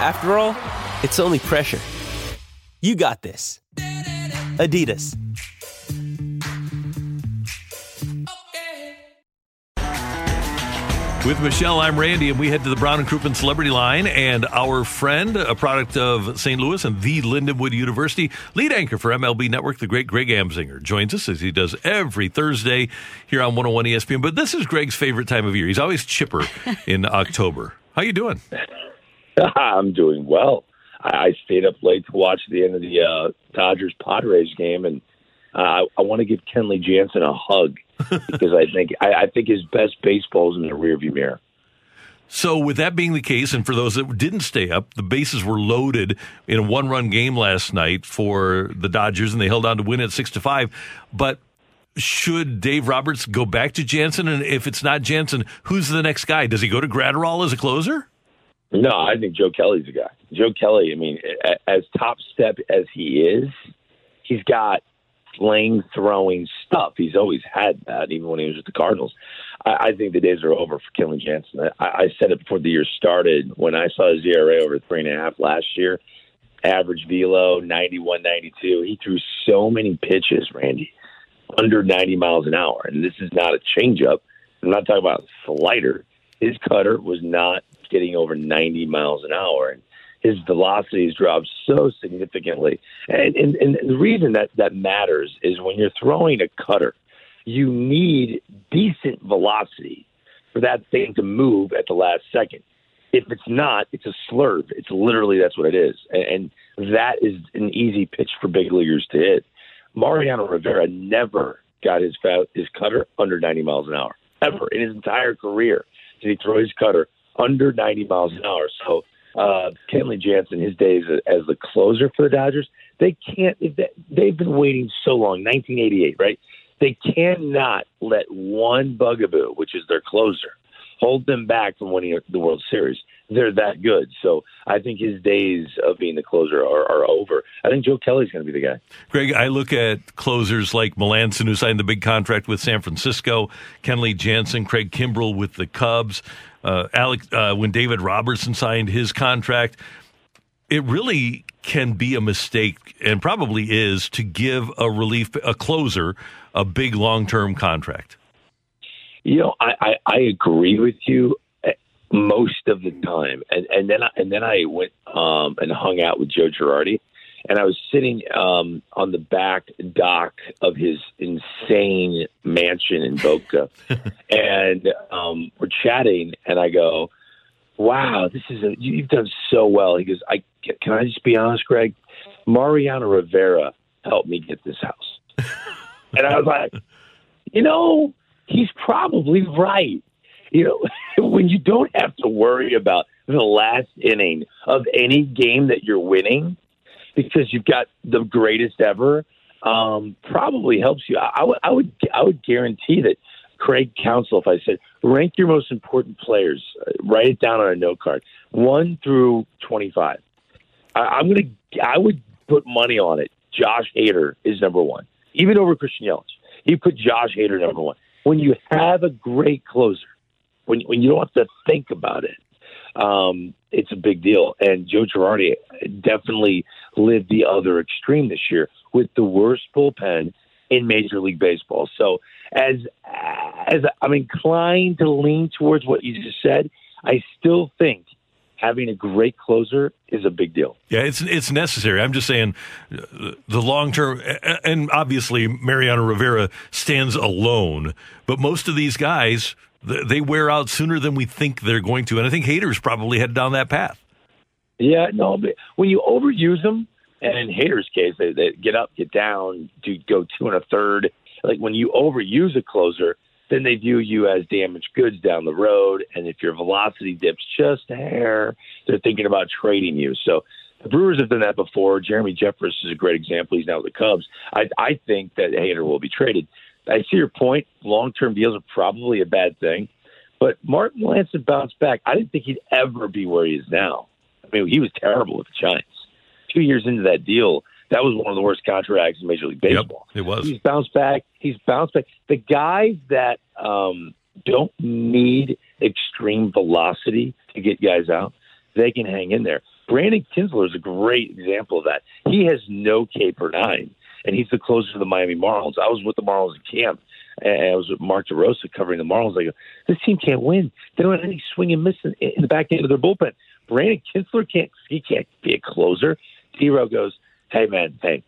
After all, it's only pressure. You got this. Adidas. With Michelle, I'm Randy, and we head to the Brown and Crouppen Celebrity Line. And our friend, a product of St. Louis and the Lindenwood University, lead anchor for MLB Network, the great Greg Amsinger, joins us as he does every Thursday here on 101 ESPN. But this is Greg's favorite time of year. He's always chipper in October. How you doing? I'm doing well. I stayed up late to watch the end of the uh, Dodgers Padres game, and uh, I, I want to give Kenley Jansen a hug because I think I, I think his best baseball is in the rearview mirror. So, with that being the case, and for those that didn't stay up, the bases were loaded in a one-run game last night for the Dodgers, and they held on to win at six to five. But should Dave Roberts go back to Jansen? And if it's not Jansen, who's the next guy? Does he go to Graterol as a closer? No, I think Joe Kelly's the guy. Joe Kelly, I mean, as top step as he is, he's got flame throwing stuff. He's always had that, even when he was with the Cardinals. I, I think the days are over for Kenley Jansen. I, I said it before the year started. When I saw his ERA over three and a half last year, average velo 91, 92. He threw so many pitches, Randy, under 90 miles an hour. And this is not a changeup. I'm not talking about slider. His cutter was not getting over 90 miles an hour. And his velocity has dropped so significantly. And, and, and the reason that that matters is when you're throwing a cutter, you need decent velocity for that thing to move at the last second. If it's not, it's a slurve. It's literally that's what it is, and, and that is an easy pitch for big leaguers to hit. Mariano Rivera never got his his cutter under 90 miles an hour ever in his entire career. Did he throw his cutter under 90 miles an hour? So uh, Kenley Jansen, his days as the closer for the Dodgers, they can't. They've been waiting so long, 1988, right? They cannot let one bugaboo, which is their closer, hold them back from winning the World Series. They're that good. So I think his days of being the closer are, are over. I think Joe Kelly's going to be the guy. Greg, I look at closers like Melancon, who signed the big contract with San Francisco, Kenley Jansen, Craig Kimbrel with the Cubs uh, Alex, uh, when David Robertson signed his contract, it really can be a mistake and probably is to give a relief a closer a big long term contract. You know, I, I, I agree with you eh, most of the time, and and then I, and then I went um, and hung out with Joe Girardi, and I was sitting um, on the back dock of his insane mansion in Boca, and um, we're chatting, and I go, "Wow, this is a you've done so well." He goes, "I can I just be honest, Greg? Mariano Rivera helped me get this house," and I was like, "You know, he's probably right." You know, when you don't have to worry about the last inning of any game that you're winning because you've got the greatest ever, um, probably helps you. I, I, would, I would, I would guarantee that Craig Counsell, if I said rank your most important players, uh, write it down on a note card, one through twenty-five. I, I'm gonna, I would put money on it. Josh Hader is number one, even over Christian Yelich. He put Josh Hader number one. When you have a great closer, when when you don't have to think about it, um, it's a big deal. And Joe Girardi definitely lived the other extreme this year with the worst bullpen in Major League Baseball. So as as I'm inclined to lean towards what you just said, I still think having a great closer is a big deal. Yeah, it's it's necessary. I'm just saying the long term, and obviously Mariano Rivera stands alone, but most of these guys they wear out sooner than we think they're going to, and I think Hader's probably headed down that path. Yeah, no, but when you overuse them, and in Hader's case, they, they get up, get down, do go two and a third. Like when you overuse a closer, then they view you as damaged goods down the road. And if your velocity dips just a hair, they're thinking about trading you. So the Brewers have done that before. Jeremy Jeffress is a great example. He's now with the Cubs. I, I think that Hader will be traded. I see your point. Long term deals are probably a bad thing. But Martin Melancon bounced back. I didn't think he'd ever be where he is now. I mean, he was terrible with the Giants. Two years into that deal, that was one of the worst contracts in Major League Baseball. Yep, it was. He's bounced back. He's bounced back. The guys that um, don't need extreme velocity to get guys out, they can hang in there. Brandon Kintzler is a great example of that. He has no K per nine, and he's the closer to the Miami Marlins. I was with the Marlins in camp, and I was with Mark DeRosa covering the Marlins. I go, this team can't win. They don't have any swing and miss in, in the back end of their bullpen. Brandon Kintzler can't. He can't be a closer. Dero goes, hey man, hey,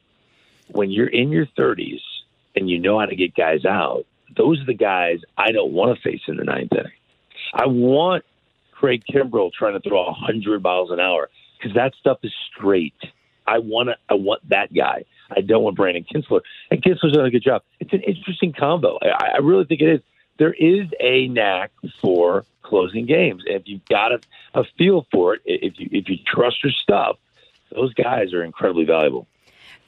when you're in your 30s and you know how to get guys out, those are the guys I don't want to face in the ninth inning. I want Craig Kimbrel trying to throw 100 miles an hour because that stuff is straight. I want to, I want that guy. I don't want Brandon Kintzler. And Kintzler's done a good job. It's an interesting combo. I, I really think it is. There is a knack for closing games. If you've got a, a feel for it, if you if you trust your stuff, those guys are incredibly valuable.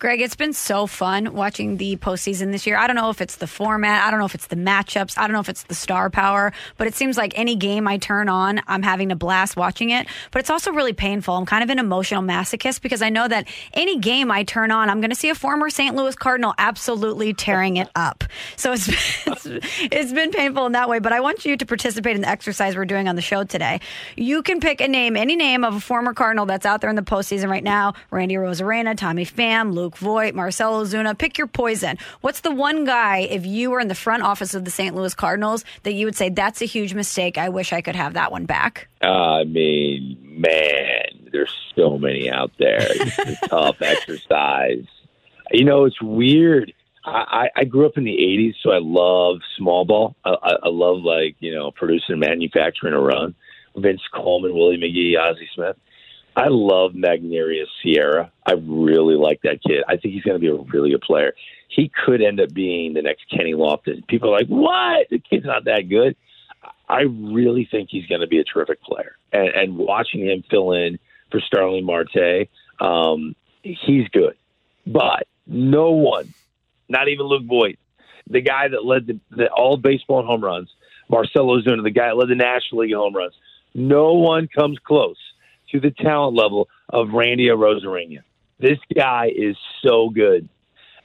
Greg, it's been so fun watching the postseason this year. I don't know if it's the format, I don't know if it's the matchups, I don't know if it's the star power, but it seems like any game I turn on, I'm having a blast watching it. But it's also really painful. I'm kind of an emotional masochist because I know that any game I turn on, I'm going to see a former St. Louis Cardinal absolutely tearing it up. So it's, it's, it's been painful in that way. But I want you to participate in the exercise we're doing on the show today. You can pick a name, any name of a former Cardinal that's out there in the postseason right now Randy Arozarena, Tommy Pham, Luke Luke Voit, Marcell Ozuna. Pick your poison. What's the one guy, if you were in the front office of the St. Louis Cardinals, that you would say, that's a huge mistake. I wish I could have that one back? I mean, man, there's so many out there. It's a tough exercise. You know, it's weird. I, I grew up in the '80s, so I love small ball. I, I love like you know producing, manufacturing a run. Vince Coleman, Willie McGee, Ozzie Smith. I love Magneuris Sierra. I really like that kid. I think he's going to be a really good player. He could end up being the next Kenny Lofton. People are like, "What? The kid's not that good." I really think he's going to be a terrific player. And, and watching him fill in for Starling Marte, um, he's good. But no one, not even Luke Voit, the guy that led the, the all baseball home runs, Marcell Ozuna, the guy that led the National League home runs, no one comes close to the talent level of Randy Arozarena. This guy is so good.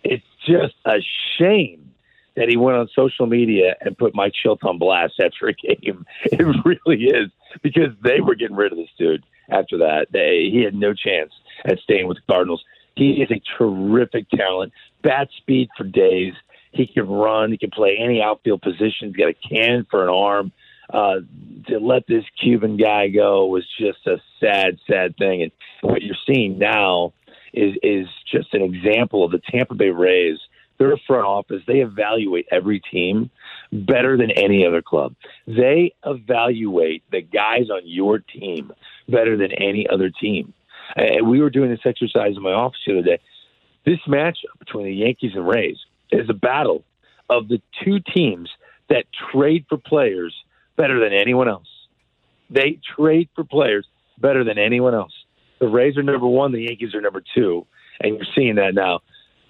It's just a shame that he went on social media and put Mike Shildt on blast after a game. It really is because they were getting rid of this dude after that. They, he had no chance at staying with the Cardinals. He is a terrific talent, bat speed for days. He can run. He can play any outfield position. He's got a cannon for an arm uh, to let this Cuban guy go was just a sad, sad thing. And what you're seeing now is is just an example of the Tampa Bay Rays. Their front office, they evaluate every team better than any other club. They evaluate the guys on your team better than any other team. And we were doing this exercise in my office the other day. This matchup between the Yankees and Rays is a battle of the two teams that trade for players better than anyone else. They trade for players better than anyone else. The Rays are number one, the Yankees are number two, and you're seeing that now.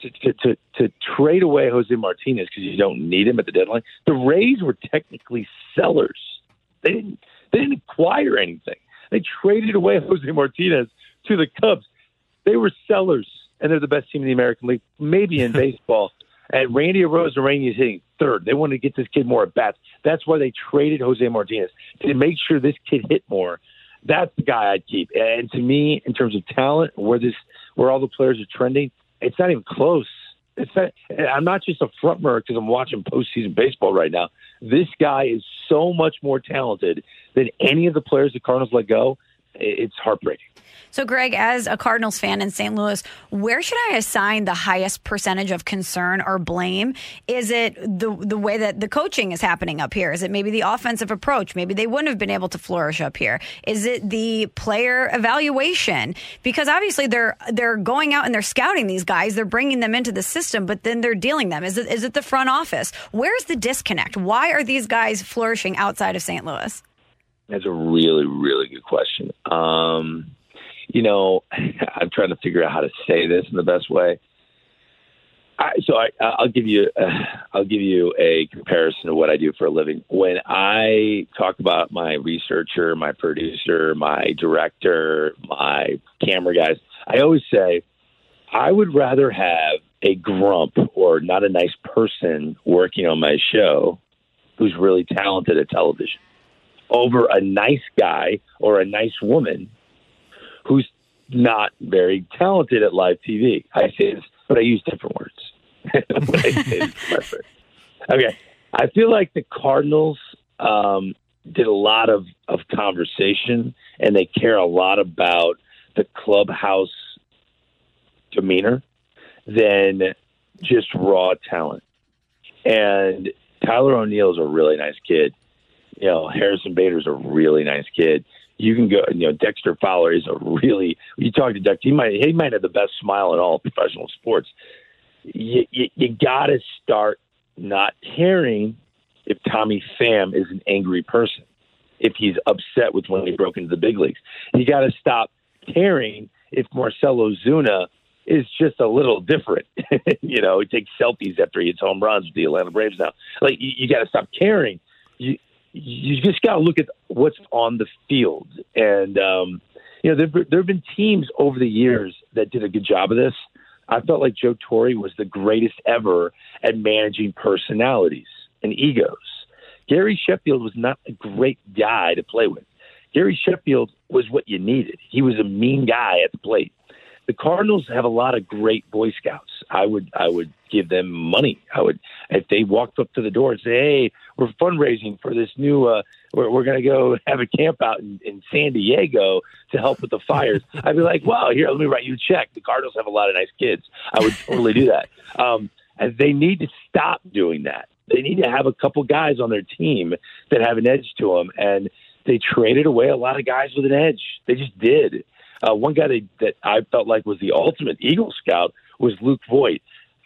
To, to, to, to trade away Jose Martinez because you don't need him at the deadline, the Rays were technically sellers. They didn't they didn't acquire anything. They traded away Jose Martinez to the Cubs. They were sellers, and they're the best team in the American League, maybe in baseball. And Randy Arozarena is hitting third. They wanted to get this kid more at bats. That's why they traded Jose Martinez to make sure this kid hit more. That's the guy I'd keep. And to me, in terms of talent, where this, where all the players are trending, it's not even close. It's not, I'm not just a front runner because I'm watching postseason baseball right now. This guy is so much more talented than any of the players the Cardinals let go. It's heartbreaking. So, Greg, as a Cardinals fan in St. Louis, where should I assign the highest percentage of concern or blame? Is it the the way that the coaching is happening up here? Is it maybe the offensive approach? Maybe they wouldn't have been able to flourish up here. Is it the player evaluation? Because obviously they're they're going out and they're scouting these guys, they're bringing them into the system, but then they're dealing them. Is it is it the front office? Where's the disconnect? Why are these guys flourishing outside of St. Louis? That's a really, really good question. Um, you know, I'm trying to figure out how to say this in the best way. I, so I, I'll give you, uh, I'll give you a comparison of what I do for a living. When I talk about my researcher, my producer, my director, my camera guys, I always say I would rather have a grump or not a nice person working on my show who's really talented at television over a nice guy or a nice woman who's not very talented at live TV. I say this, but I use different words. I okay. I feel like the Cardinals um, did a lot of, of conversation and they care a lot about the clubhouse demeanor than just raw talent. And Tyler O'Neill's a really nice kid. You know, Harrison Bader's a really nice kid. You can go, you know, Dexter Fowler is a really. You talk to Dexter, he might he might have the best smile in all professional sports. You you, you got to start not caring if Tommy Pham is an angry person, if he's upset with when he broke into the big leagues. You got to stop caring if Marcell Ozuna is just a little different. you know, he takes selfies after he hits home runs with the Atlanta Braves now. Like you, you got to stop caring. You you just got to look at what's on the field. And um, you know, there there have been teams over the years that did a good job of this. I felt like Joe Torre was the greatest ever at managing personalities and egos. Gary Sheffield was not a great guy to play with. Gary Sheffield was what you needed. He was a mean guy at the plate the Cardinals have a lot of great Boy Scouts. I would I would give them money. I would if they walked up to the door and say, "Hey, we're fundraising for this new. Uh, we're we're going to go have a camp out in, in San Diego to help with the fires." I'd be like, "Wow, here, let me write you a check." The Cardinals have a lot of nice kids. I would totally do that. Um, and they need to stop doing that. They need to have a couple guys on their team that have an edge to them, and they traded away a lot of guys with an edge. They just did. Uh, one guy that, that I felt like was the ultimate Eagle Scout was Luke Voit.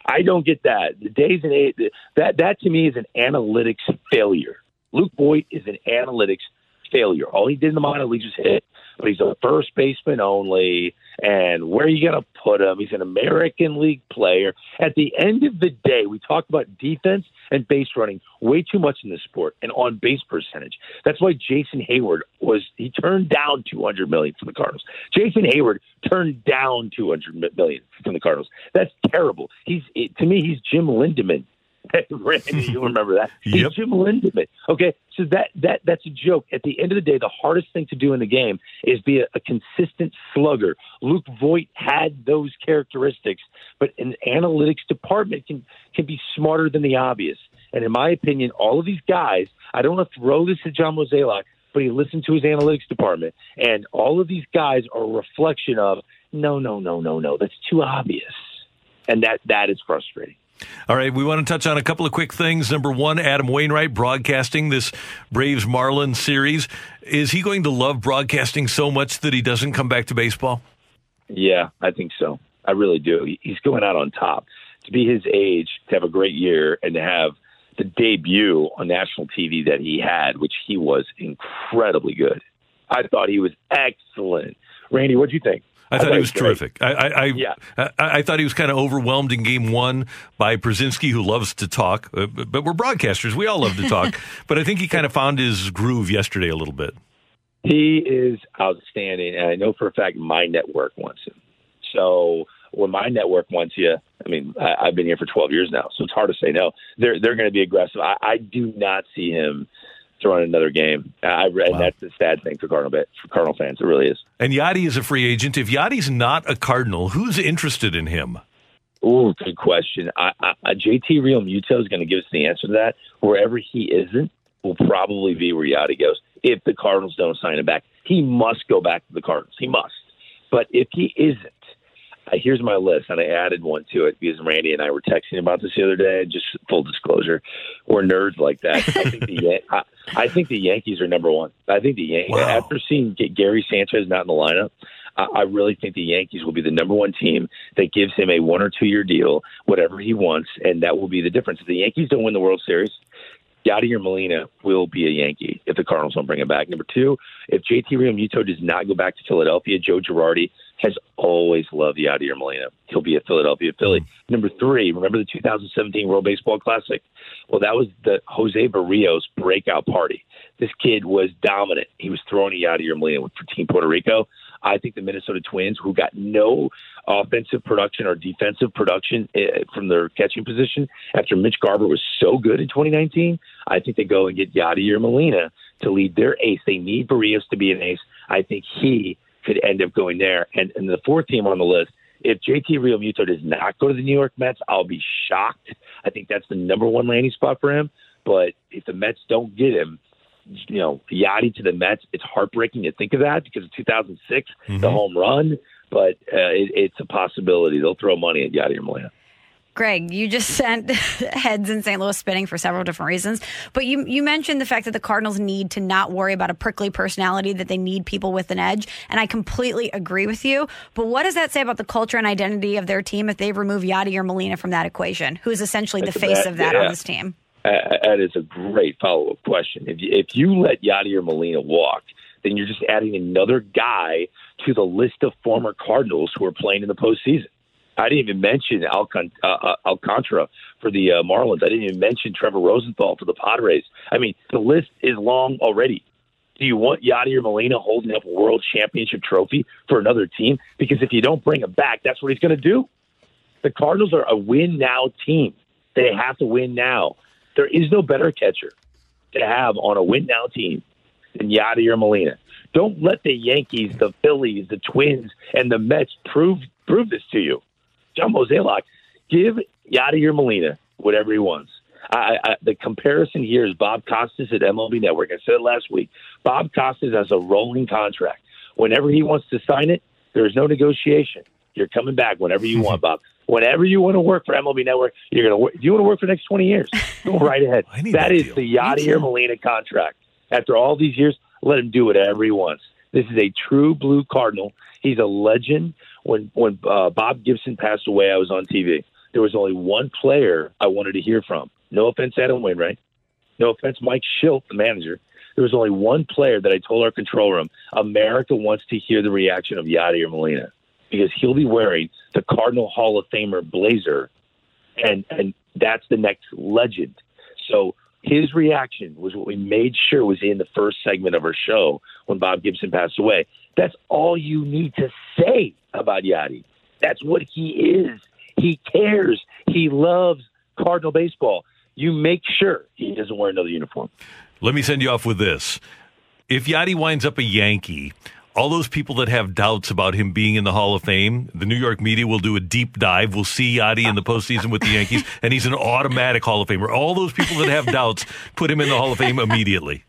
I don't get that. The days and eight, that that to me is an analytics failure. Luke Voit is an analytics failure. All he did in the minor leagues was hit but he's a first baseman only. And where are you going to put him? He's an American League player. At the end of the day, we talk about defense and base running way too much in this sport and on base percentage. That's why Jason Heyward was he turned down 200 million from the Cardinals. Jason Heyward turned down 200 million from the Cardinals. That's terrible. He's to me he's Jim Lindeman Randy, you remember that? yep. Jim Lindeman. Okay, so that that that's a joke. At the end of the day, the hardest thing to do in the game is be a, a consistent slugger. Luke Voit had those characteristics, but an analytics department can can be smarter than the obvious. And in my opinion, all of these guys, I don't want to throw this at John Mozeliak, but he listened to his analytics department, and all of these guys are a reflection of no, no, no, no, no. That's too obvious, and that that is frustrating. All right, we want to touch on a couple of quick things. Number one, Adam Wainwright broadcasting this Braves Marlins series. Is he going to love broadcasting so much that he doesn't come back to baseball? Yeah, I think so. I really do. He's going out on top. To be his age, to have a great year, and to have the debut on national TV that he had, which he was incredibly good. I thought he was excellent. Randy, what do you think? I thought he was terrific. I, I, I, yeah. I, I, thought he was kind of overwhelmed in game one by Pierzynski, who loves to talk. Uh, but we're broadcasters. We all love to talk. but I think he kind of found his groove yesterday a little bit. He is outstanding. And I know for a fact my network wants him. So when my network wants you, I mean, I, have been here for 12 years now, so it's hard to say no. They're, they're going to be aggressive. I, I do not see him – throwing another game. I read wow. that's the sad thing for Cardinal for Cardinal fans. It really is. And Yadi is a free agent. If Yadi's not a Cardinal, who's interested in him? Oh, good question. I, I, JT Realmuto is going to give us the answer to that. Wherever he isn't, will probably be where Yadi goes. If the Cardinals don't sign him back, he must go back to the Cardinals. He must. But if he isn't, here's my list, and I added one to it because Randy and I were texting about this the other day. Just full disclosure, we're nerds like that. I think the Yan- I, I think the Yankees are number one. I think the Yankees Wow. after seeing Gary Sanchez not in the lineup. I I really think the Yankees will be the number one team that gives him a one or two year deal, whatever he wants, and that will be the difference. If the Yankees don't win the World Series, Yadier Molina will be a Yankee if the Cardinals don't bring him back. Number two, if JT Realmuto does not go back to Philadelphia, Joe Girardi has always loved Yadier Molina. He'll be a Philadelphia Philly. Number three, remember the 2017 World Baseball Classic? Well, that was the Jose Berrios breakout party. This kid was dominant. He was throwing a Yadier Molina for Team Puerto Rico. I think the Minnesota Twins, who got no offensive production or defensive production uh, from their catching position after Mitch Garver was so good in 2019, I think they go and get Yadier Molina to lead their ace. They need Berrios to be an ace. I think he could end up going there. And, and the fourth team on the list, if JT Realmuto does not go to the New York Mets, I'll be shocked. I think that's the number one landing spot for him. But if the Mets don't get him, you know, Yadi to the Mets, it's heartbreaking to think of that because of 2006, the home run. But uh, it, it's a possibility. They'll throw money at Yadier Molina. Greg, you just sent heads in St. Louis spinning for several different reasons. But you you mentioned the fact that the Cardinals need to not worry about a prickly personality, that they need people with an edge. And I completely agree with you. But what does that say about the culture and identity of their team if they remove Yadier Molina from that equation, who's essentially That's the face of that yeah. on this team? Uh, that is a great follow up question. If you, if you let Yadier Molina walk, then you're just adding another guy to the list of former Cardinals who are playing in the postseason. I didn't even mention Alcon, uh, uh, Alcantara for the uh, Marlins. I didn't even mention Trevor Rosenthal for the Padres. I mean, the list is long already. Do you want Yadier Molina holding up a world championship trophy for another team? Because if you don't bring him back, that's what he's going to do. The Cardinals are a win now team. They have to win now. There is no better catcher to have on a win now team than Yadier Molina. Don't let the Yankees, the Phillies, the Twins, and the Mets prove prove this to you. John Mozeliak, give Yadier Molina whatever he wants. I, I, the comparison here is Bob Costas at MLB Network. I said it last week. Bob Costas has a rolling contract. Whenever he wants to sign it, there is no negotiation. You're coming back whenever you want, Bob. Whenever you want to work for MLB Network, you're going to work. You want to work for the next 20 years? Go right ahead. That that is deal. the Yadier Molina contract. After all these years, let him do whatever he wants. This is a true blue Cardinal. He's a legend. When when uh, Bob Gibson passed away, I was on TV. There was only one player I wanted to hear from. No offense, Adam Wainwright. No offense, Mike Shildt, the manager. There was only one player that I told our control room, America wants to hear the reaction of Yadier Molina because he'll be wearing the Cardinal Hall of Famer blazer, and and that's the next legend. So his reaction was what we made sure was in the first segment of our show when Bob Gibson passed away. That's all you need to say about Yadi. That's what he is. He cares. He loves Cardinal baseball. You make sure he doesn't wear another uniform. Let me send you off with this. If Yadi winds up a Yankee, all those people that have doubts about him being in the Hall of Fame, the New York media will do a deep dive. We'll see Yadi in the postseason with the Yankees, and he's an automatic Hall of Famer. All those people that have doubts, put him in the Hall of Fame immediately.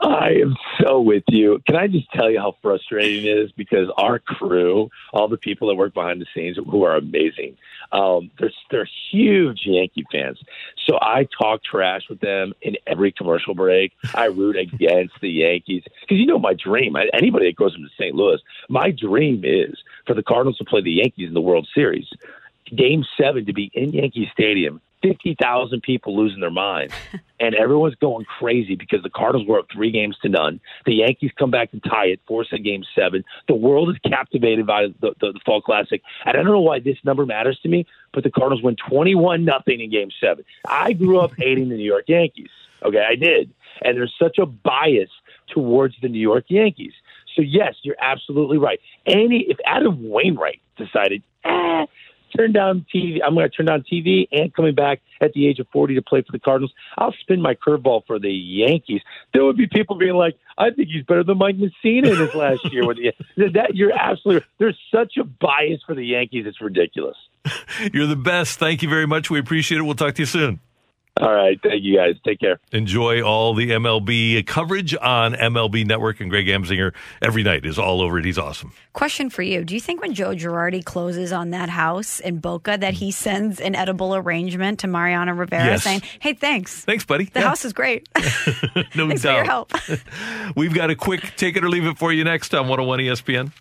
I am so with you. Can I just tell you how frustrating it is? Because our crew, all the people that work behind the scenes who are amazing, um, they're, they're huge Yankee fans. So I talk trash with them in every commercial break. I root against the Yankees. Because you know my dream, anybody that goes into St. Louis, my dream is for the Cardinals to play the Yankees in the World Series. Game seven to be in Yankee Stadium, 50,000 people losing their minds. and everyone's going crazy because the Cardinals were up three games to none. The Yankees come back and tie it, force a game seven. The world is captivated by the, the, the Fall Classic. And I don't know why this number matters to me, but the Cardinals win 21 nothing in game seven. I grew up hating the New York Yankees. Okay, I did. And there's such a bias towards the New York Yankees. So, yes, you're absolutely right. Any If Adam Wainwright decided, eh, turn down TV. I'm going to turn down TV and coming back at the age of 40 to play for the Cardinals. I'll spin my curveball for the Yankees. There would be people being like, I think he's better than Mike Mussina in his last year with the that you're absolutely there's such a bias for the Yankees it's ridiculous. You're the best. Thank you very much. We appreciate it. We'll talk to you soon. All right. Thank you guys. Take care. Enjoy all the MLB coverage on MLB Network, and Greg Amsinger every night is all over it. He's awesome. Question for you: Do you think when Joe Girardi closes on that house in Boca that he sends an edible arrangement to Mariano Rivera Yes. saying, "Hey, thanks, Thanks, buddy. the Yeah. house is great. no thanks doubt. for your help." We've got a quick take it or leave it for you next on 101 ESPN.